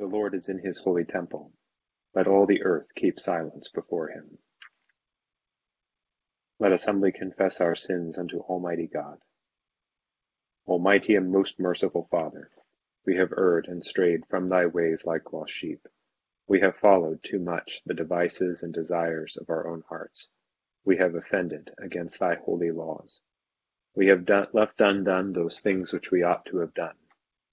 The Lord is in his holy temple. Let all the earth keep silence before him. Let us humbly confess our sins unto Almighty God. Almighty and most merciful Father, we have erred and strayed from thy ways like lost sheep. We have followed too much the devices and desires of our own hearts. We have offended against thy holy laws. We have done, left undone those things which we ought to have done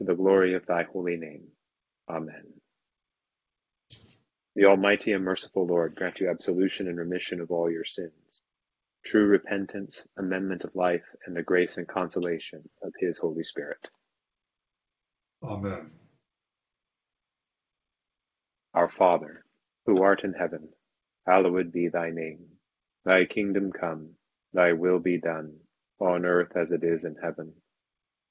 to the glory of thy holy name. Amen. The Almighty and merciful Lord grant you absolution and remission of all your sins, true repentance, amendment of life, and the grace and consolation of his Holy Spirit. Amen. Our Father, who art in heaven, hallowed be thy name. Thy kingdom come, thy will be done, on earth as it is in heaven.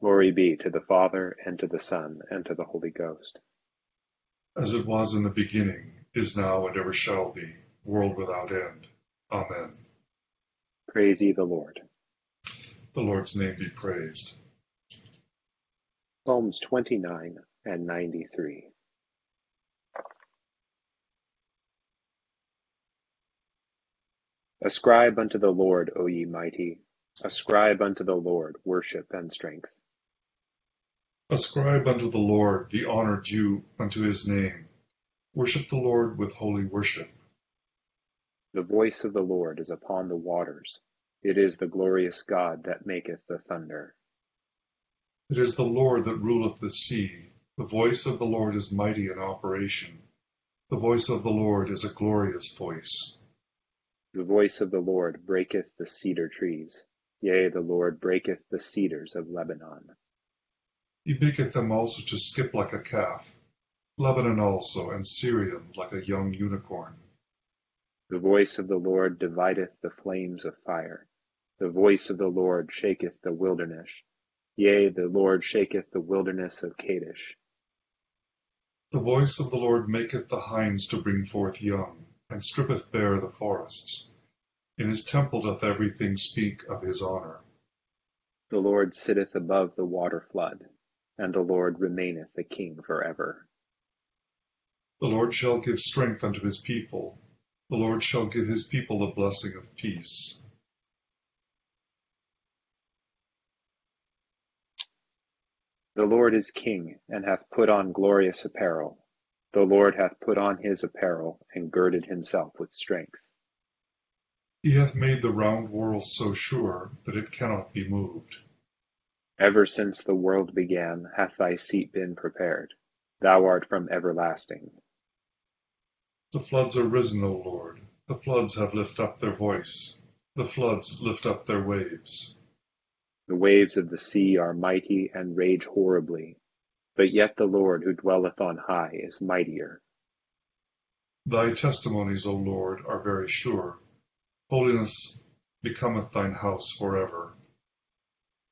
Glory be to the Father, and to the Son, and to the Holy Ghost. As it was in the beginning, is now, and ever shall be, world without end. Amen. Praise ye the Lord. The Lord's name be praised. Psalms 29 and 93. Ascribe unto the Lord, O ye mighty, ascribe unto the Lord worship and strength. Ascribe unto the Lord the honor due unto his name. Worship the Lord with holy worship. The voice of the Lord is upon the waters. It is the glorious God that maketh the thunder. It is the Lord that ruleth the sea. The voice of the Lord is mighty in operation. The voice of the Lord is a glorious voice. The voice of the Lord breaketh the cedar trees. Yea, the Lord breaketh the cedars of Lebanon. He maketh them also to skip like a calf, Lebanon also, and Sirion like a young unicorn. The voice of the Lord divideth the flames of fire. The voice of the Lord shaketh the wilderness. Yea, the Lord shaketh the wilderness of Kadesh. The voice of the Lord maketh the hinds to bring forth young, and strippeth bare the forests. In his temple doth everything speak of his honor. The Lord sitteth above the water flood and the Lord remaineth a king forever. The Lord shall give strength unto his people. The Lord shall give his people the blessing of peace. The Lord is king, and hath put on glorious apparel. The Lord hath put on his apparel, and girded himself with strength. He hath made the round world so sure that it cannot be moved. Ever since the world began hath thy seat been prepared. Thou art from everlasting. The floods are risen, O Lord. The floods have lifted up their voice. The floods lift up their waves. The waves of the sea are mighty and rage horribly. But yet the Lord who dwelleth on high is mightier. Thy testimonies, O Lord, are very sure. Holiness becometh thine house forever.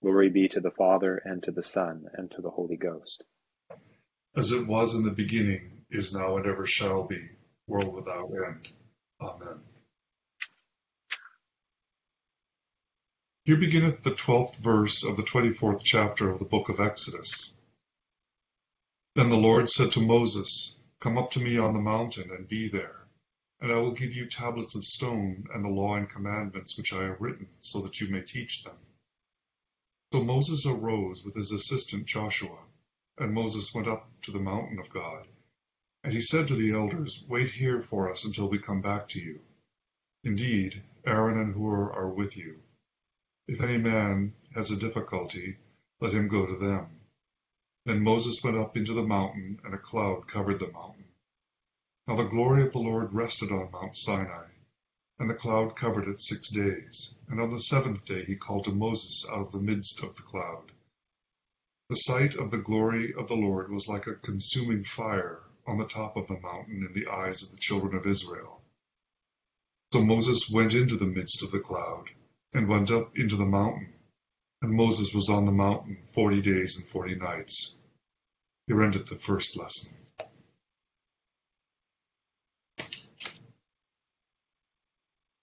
Glory be to the Father, and to the Son, and to the Holy Ghost. As it was in the beginning, is now, and ever shall be, world without end. Amen. Here beginneth the twelfth verse of the twenty-fourth chapter of the book of Exodus. Then the Lord said to Moses, Come up to me on the mountain, and be there, and I will give you tablets of stone, and the law and commandments which I have written, so that you may teach them. So Moses arose with his assistant Joshua, and Moses went up to the mountain of God. And he said to the elders, Wait here for us until we come back to you. Indeed, Aaron and Hur are with you. If any man has a difficulty, let him go to them. Then Moses went up into the mountain, and a cloud covered the mountain. Now the glory of the Lord rested on Mount Sinai, and the cloud covered it six days. And on the seventh day he called to Moses out of the midst of the cloud. The sight of the glory of the Lord was like a consuming fire on the top of the mountain in the eyes of the children of Israel. So Moses went into the midst of the cloud, and went up into the mountain. And Moses was on the mountain forty days and forty nights. Here ended the first lesson.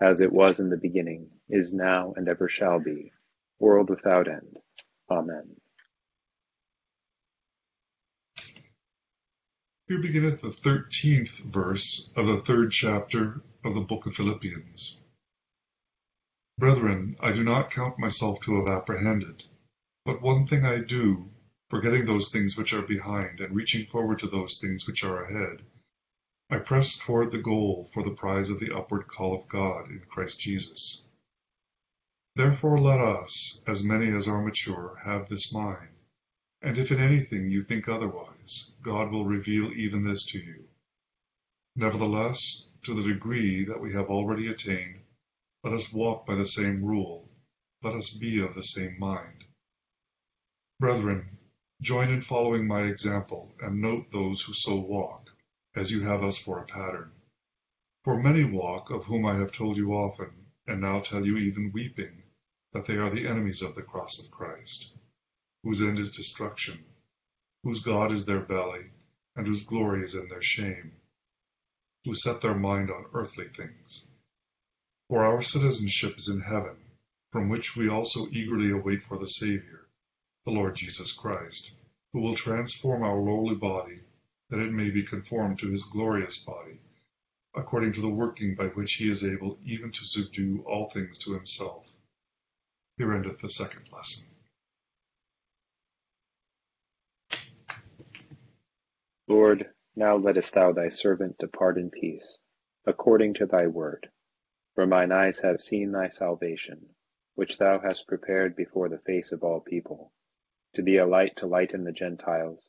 as it was in the beginning, is now, and ever shall be, world without end. Amen. Here beginneth the thirteenth verse of the third chapter of the book of Philippians. Brethren, I do not count myself to have apprehended, but one thing I do, forgetting those things which are behind, and reaching forward to those things which are ahead, I press toward the goal for the prize of the upward call of God in Christ Jesus. Therefore let us, as many as are mature, have this mind. And if in anything you think otherwise, God will reveal even this to you. Nevertheless, to the degree that we have already attained, let us walk by the same rule, let us be of the same mind. Brethren, join in following my example, and note those who so walk, as you have us for a pattern. For many walk, of whom I have told you often, and now tell you even weeping, that they are the enemies of the cross of Christ, whose end is destruction, whose God is their belly, and whose glory is in their shame who set their mind on earthly things. For our citizenship is in heaven, from which we also eagerly await for the Saviour, the Lord Jesus Christ, who will transform our lowly body, that it may be conformed to his glorious body, according to the working by which he is able even to subdue all things to himself. Here endeth the second lesson. Lord, now lettest thou thy servant depart in peace, according to thy word. For mine eyes have seen thy salvation, which thou hast prepared before the face of all people, to be a light to lighten the Gentiles,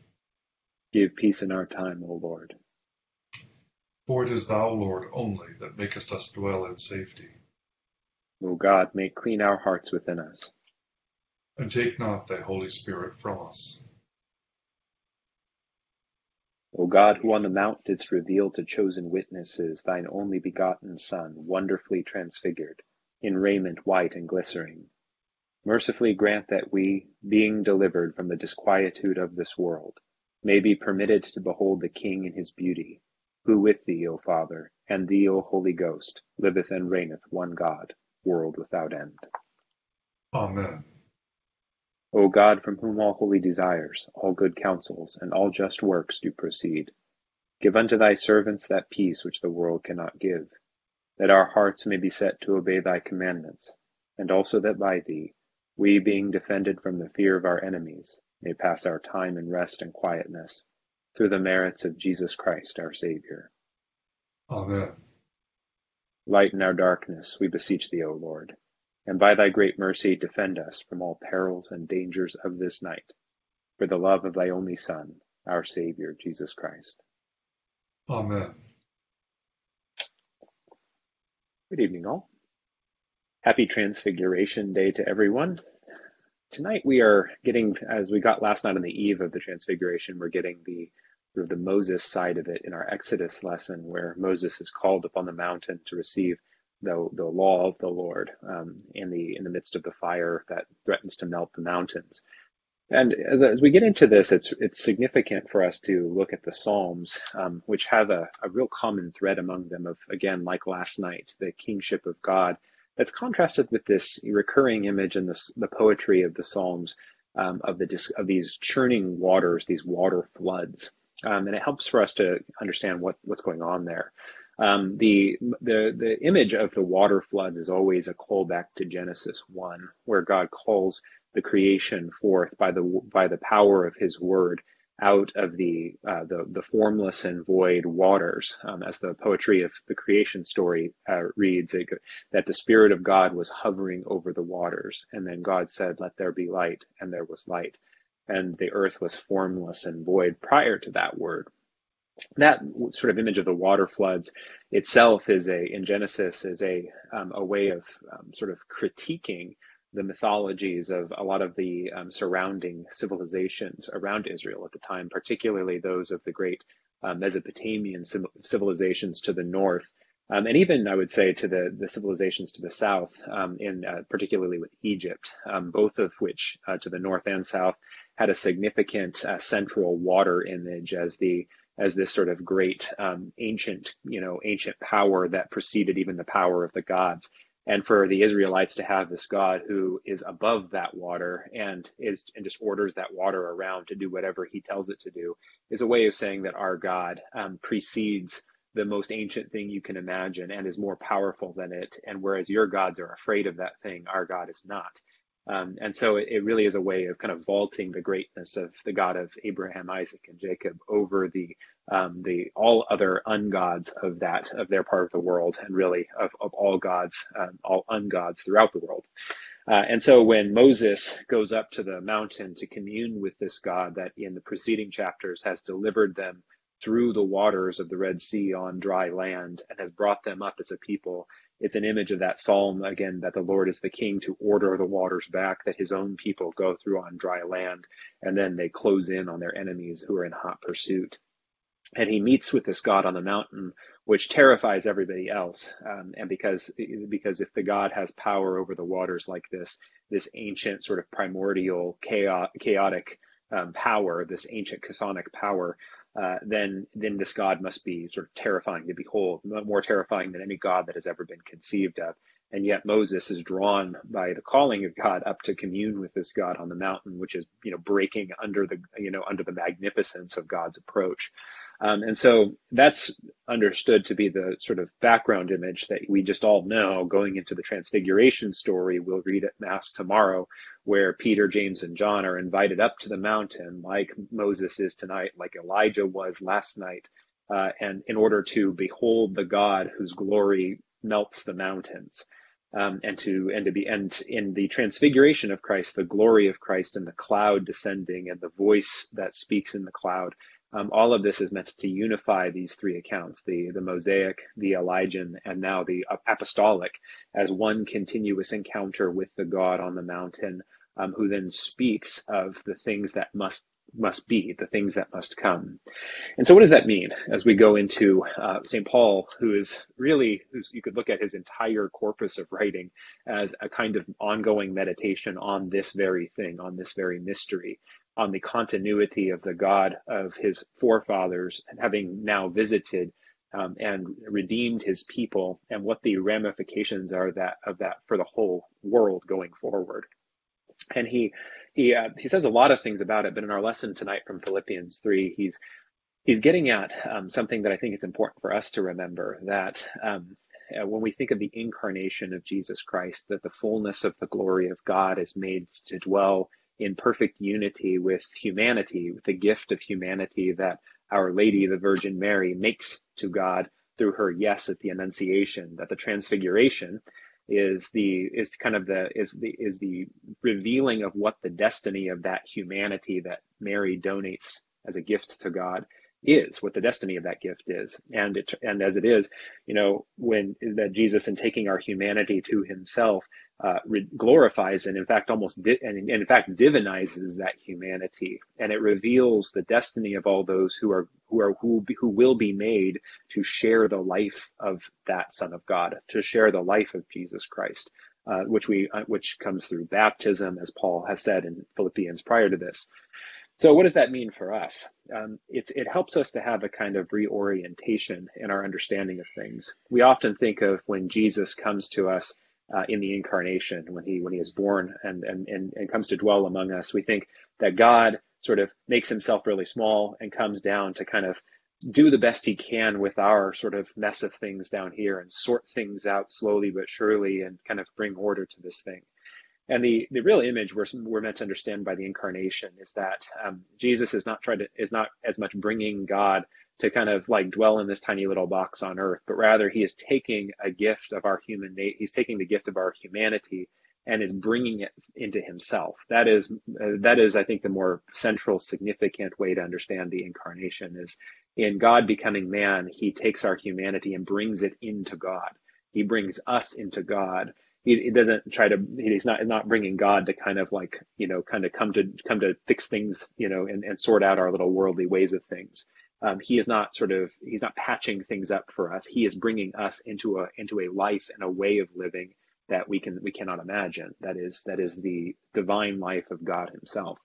Give peace in our time, O Lord. For it is thou, Lord, only that makest us dwell in safety. O God, make clean our hearts within us. And take not thy Holy Spirit from us. O God, who on the mount didst reveal to chosen witnesses thine only begotten Son, wonderfully transfigured, in raiment white and glistering, mercifully grant that we, being delivered from the disquietude of this world, may be permitted to behold the King in his beauty, who with thee, O Father, and thee, O Holy Ghost, liveth and reigneth one God, world without end. Amen. O God, from whom all holy desires, all good counsels, and all just works do proceed, give unto thy servants that peace which the world cannot give, that our hearts may be set to obey thy commandments, and also that by thee, we being defended from the fear of our enemies, may pass our time in rest and quietness, through the merits of Jesus Christ our Saviour. Amen. Lighten our darkness, we beseech thee, O Lord, and by thy great mercy defend us from all perils and dangers of this night, for the love of thy only Son, our Saviour, Jesus Christ. Amen. Good evening, all. Happy Transfiguration Day to everyone. Tonight we are getting, as we got last night on the eve of the Transfiguration, we're getting the sort of the Moses side of it in our Exodus lesson, where Moses is called upon the mountain to receive the the law of the Lord um, in the in the midst of the fire that threatens to melt the mountains. And as, as we get into this, it's it's significant for us to look at the Psalms, um, which have a, a real common thread among them of again, like last night, the kingship of God. That's contrasted with this recurring image in the, the poetry of the Psalms um, of the of these churning waters, these water floods, um, and it helps for us to understand what what's going on there. Um, the, the, the image of the water floods is always a callback to Genesis 1, where God calls the creation forth by the, by the power of his word out of the, uh, the, the formless and void waters. Um, as the poetry of the creation story uh, reads, it, that the Spirit of God was hovering over the waters. And then God said, Let there be light, and there was light. And the earth was formless and void prior to that word that sort of image of the water floods itself is a in Genesis is a um, a way of um, sort of critiquing the mythologies of a lot of the um, surrounding civilizations around Israel at the time, particularly those of the great uh, Mesopotamian civilizations to the north, um, and even I would say to the the civilizations to the south, um, in uh, particularly with Egypt, um, both of which uh, to the north and south had a significant uh, central water image as the as this sort of great um, ancient, you know, ancient power that preceded even the power of the gods. And for the Israelites to have this God who is above that water and is and just orders that water around to do whatever He tells it to do is a way of saying that our God um, precedes the most ancient thing you can imagine and is more powerful than it. And whereas your gods are afraid of that thing, our God is not. Um, and so it, it, really is a way of kind of vaulting the greatness of the God of Abraham, Isaac, and Jacob over the um, the all other ungods of that of their part of the world, and really of, of all gods, um, all ungods throughout the world. Uh, and so when Moses goes up to the mountain to commune with this God that in the preceding chapters has delivered them through the waters of the Red Sea on dry land and has brought them up as a people it's an image of that psalm again that the Lord is the king to order the waters back that his own people go through on dry land and then they close in on their enemies who are in hot pursuit. And he meets with this God on the mountain, which terrifies everybody else. Um, and because because if the God has power over the waters like this, this ancient sort of primordial chaotic, chaotic um, power, this ancient chthonic power, uh, then then this God must be sort of terrifying to behold, more terrifying than any God that has ever been conceived of. And yet Moses is drawn by the calling of God up to commune with this God on the mountain, which is you know breaking under the you know under the magnificence of God's approach. Um, and so that's understood to be the sort of background image that we just all know going into the transfiguration story we'll read at Mass tomorrow, where Peter, James, and John are invited up to the mountain, like Moses is tonight, like Elijah was last night, uh, and in order to behold the God whose glory melts the mountains. Um, and to and to be and in the transfiguration of Christ, the glory of Christ and the cloud descending and the voice that speaks in the cloud, um, all of this is meant to unify these three accounts the the Mosaic, the Elijah, and now the apostolic as one continuous encounter with the God on the mountain, um, who then speaks of the things that must must be, the things that must come. And so, what does that mean as we go into uh, St. Paul, who is really, who's, you could look at his entire corpus of writing as a kind of ongoing meditation on this very thing, on this very mystery, on the continuity of the God of his forefathers, having now visited um, and redeemed his people, and what the ramifications are that of that for the whole world going forward. And he he uh, he says a lot of things about it, but in our lesson tonight from Philippians three, he's he's getting at um, something that I think it's important for us to remember that um, uh, when we think of the incarnation of Jesus Christ, that the fullness of the glory of God is made to dwell in perfect unity with humanity, with the gift of humanity that Our Lady, the Virgin Mary, makes to God through her yes at the Annunciation, that the Transfiguration is the is kind of the is the is the revealing of what the destiny of that humanity that Mary donates as a gift to God is, what the destiny of that gift is, and it and as it is, you know, when that Jesus in taking our humanity to Himself uh, re- glorifies and in fact almost di- and, in fact divinizes that humanity, and it reveals the destiny of all those who are who are who who will be made to share the life of that Son of God, to share the life of Jesus Christ. Uh, which we uh, which comes through baptism, as Paul has said in Philippians prior to this. So, what does that mean for us? Um, it helps us to have a kind of reorientation in our understanding of things. We often think of when Jesus comes to us uh, in the incarnation, when he when he is born and, and and and comes to dwell among us, we think that God sort of makes himself really small and comes down to kind of do the best he can with our sort of mess of things down here and sort things out slowly but surely and kind of bring order to this thing. And the, the real image we're, we're meant to understand by the incarnation is that um, Jesus is not trying to is not as much bringing God to kind of like dwell in this tiny little box on earth, but rather he is taking a gift of our human. He's taking the gift of our humanity and is bringing it into himself. That is uh, that is I think the more central significant way to understand the incarnation is in God becoming man, he takes our humanity and brings it into God. He brings us into God he, he doesn't try to he's not not bringing god to kind of like you know kind of come to come to fix things you know and, and sort out our little worldly ways of things. Um, he is not sort of he's not patching things up for us. He is bringing us into a into a life and a way of living that we can we cannot imagine. That is that is the divine life of god himself.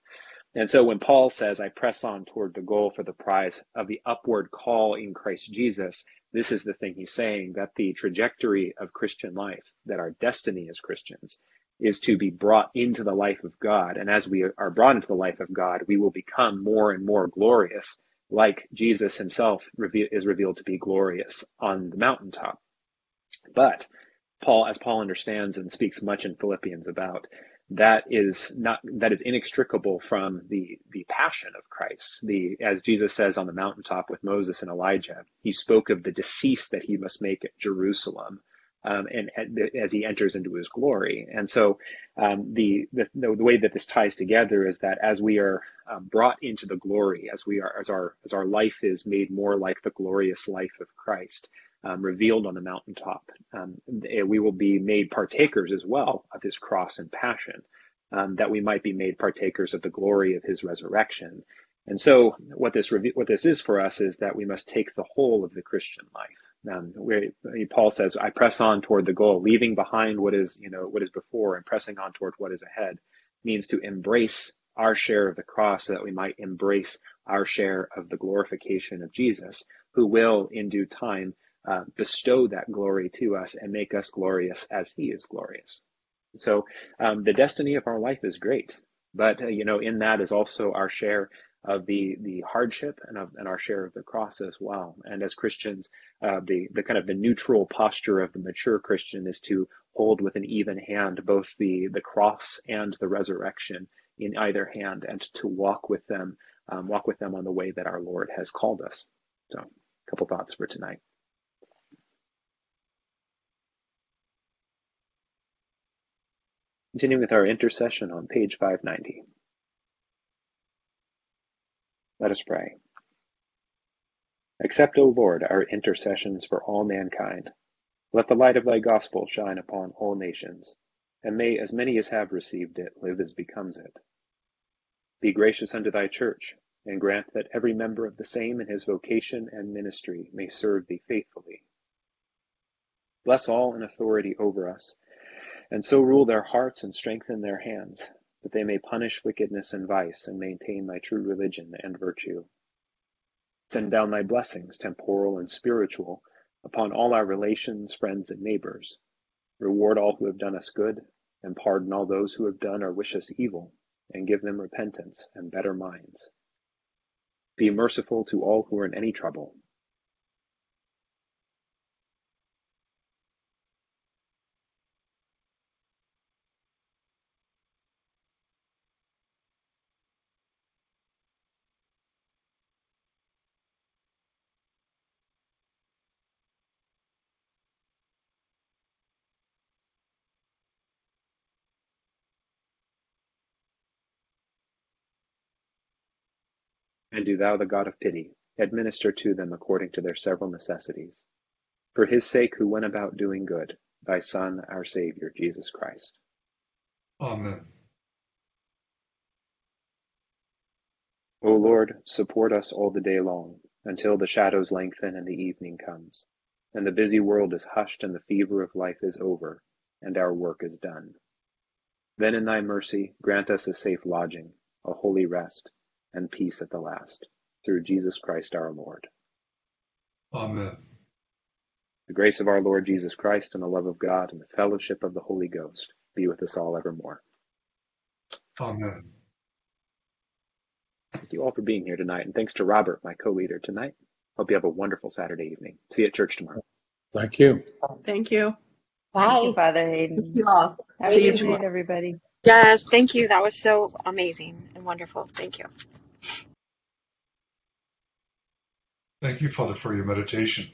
And so when Paul says, I press on toward the goal for the prize of the upward call in Christ Jesus, this is the thing he's saying that the trajectory of Christian life, that our destiny as Christians, is to be brought into the life of God. And as we are brought into the life of God, we will become more and more glorious, like Jesus himself is revealed to be glorious on the mountaintop. But Paul, as Paul understands and speaks much in Philippians about, that is not that is inextricable from the the passion of Christ. The as Jesus says on the mountaintop with Moses and Elijah, he spoke of the decease that he must make at Jerusalem. Um, and, as he enters into his glory. And so um, the, the, the way that this ties together is that as we are um, brought into the glory, as we are as our as our life is made more like the glorious life of Christ, um, revealed on the mountaintop. Um, we will be made partakers as well of his cross and passion, um, that we might be made partakers of the glory of his resurrection. And so, what this what this is for us is that we must take the whole of the Christian life. Um, where Paul says, "I press on toward the goal, leaving behind what is you know what is before, and pressing on toward what is ahead." Means to embrace our share of the cross, so that we might embrace our share of the glorification of Jesus, who will, in due time, uh, bestow that glory to us and make us glorious as he is glorious. So um, the destiny of our life is great, but uh, you know in that is also our share of the the hardship and of and our share of the cross as well. And as Christians, uh, the the kind of the neutral posture of the mature Christian is to hold with an even hand both the the cross and the resurrection in either hand, and to walk with them, um, walk with them on the way that our Lord has called us. So, a couple thoughts for tonight. Continuing with our intercession on page 590. Let us pray. Accept, O Lord, our intercessions for all mankind. Let the light of thy gospel shine upon all nations, and may as many as have received it live as becomes it. Be gracious unto thy church, and grant that every member of the same in his vocation and ministry may serve thee faithfully. Bless all in authority over us, and so rule their hearts and strengthen their hands, that they may punish wickedness and vice and maintain thy true religion and virtue. Send down thy blessings, temporal and spiritual, upon all our relations, friends, and neighbors. Reward all who have done us good, and pardon all those who have done or wish us evil, and give them repentance and better minds. Be merciful to all who are in any trouble, And do thou, the God of pity, administer to them according to their several necessities. For his sake who went about doing good, thy Son, our Saviour, Jesus Christ. Amen. O Lord, support us all the day long, until the shadows lengthen and the evening comes, and the busy world is hushed and the fever of life is over, and our work is done. Then in thy mercy grant us a safe lodging, a holy rest, and peace at the last, through Jesus Christ our Lord. Amen. The grace of our Lord Jesus Christ and the love of God and the fellowship of the Holy Ghost be with us all evermore. Amen. Thank you all for being here tonight, and thanks to Robert, my co-leader tonight. Hope you have a wonderful Saturday evening. See you at church tomorrow. Thank you. Thank you. Thank Bye. you, Father Hayden. Thank you all. Have See you good tomorrow. everybody. Yes, thank you. That was so amazing and wonderful. Thank you. Thank you, Father, for your meditation.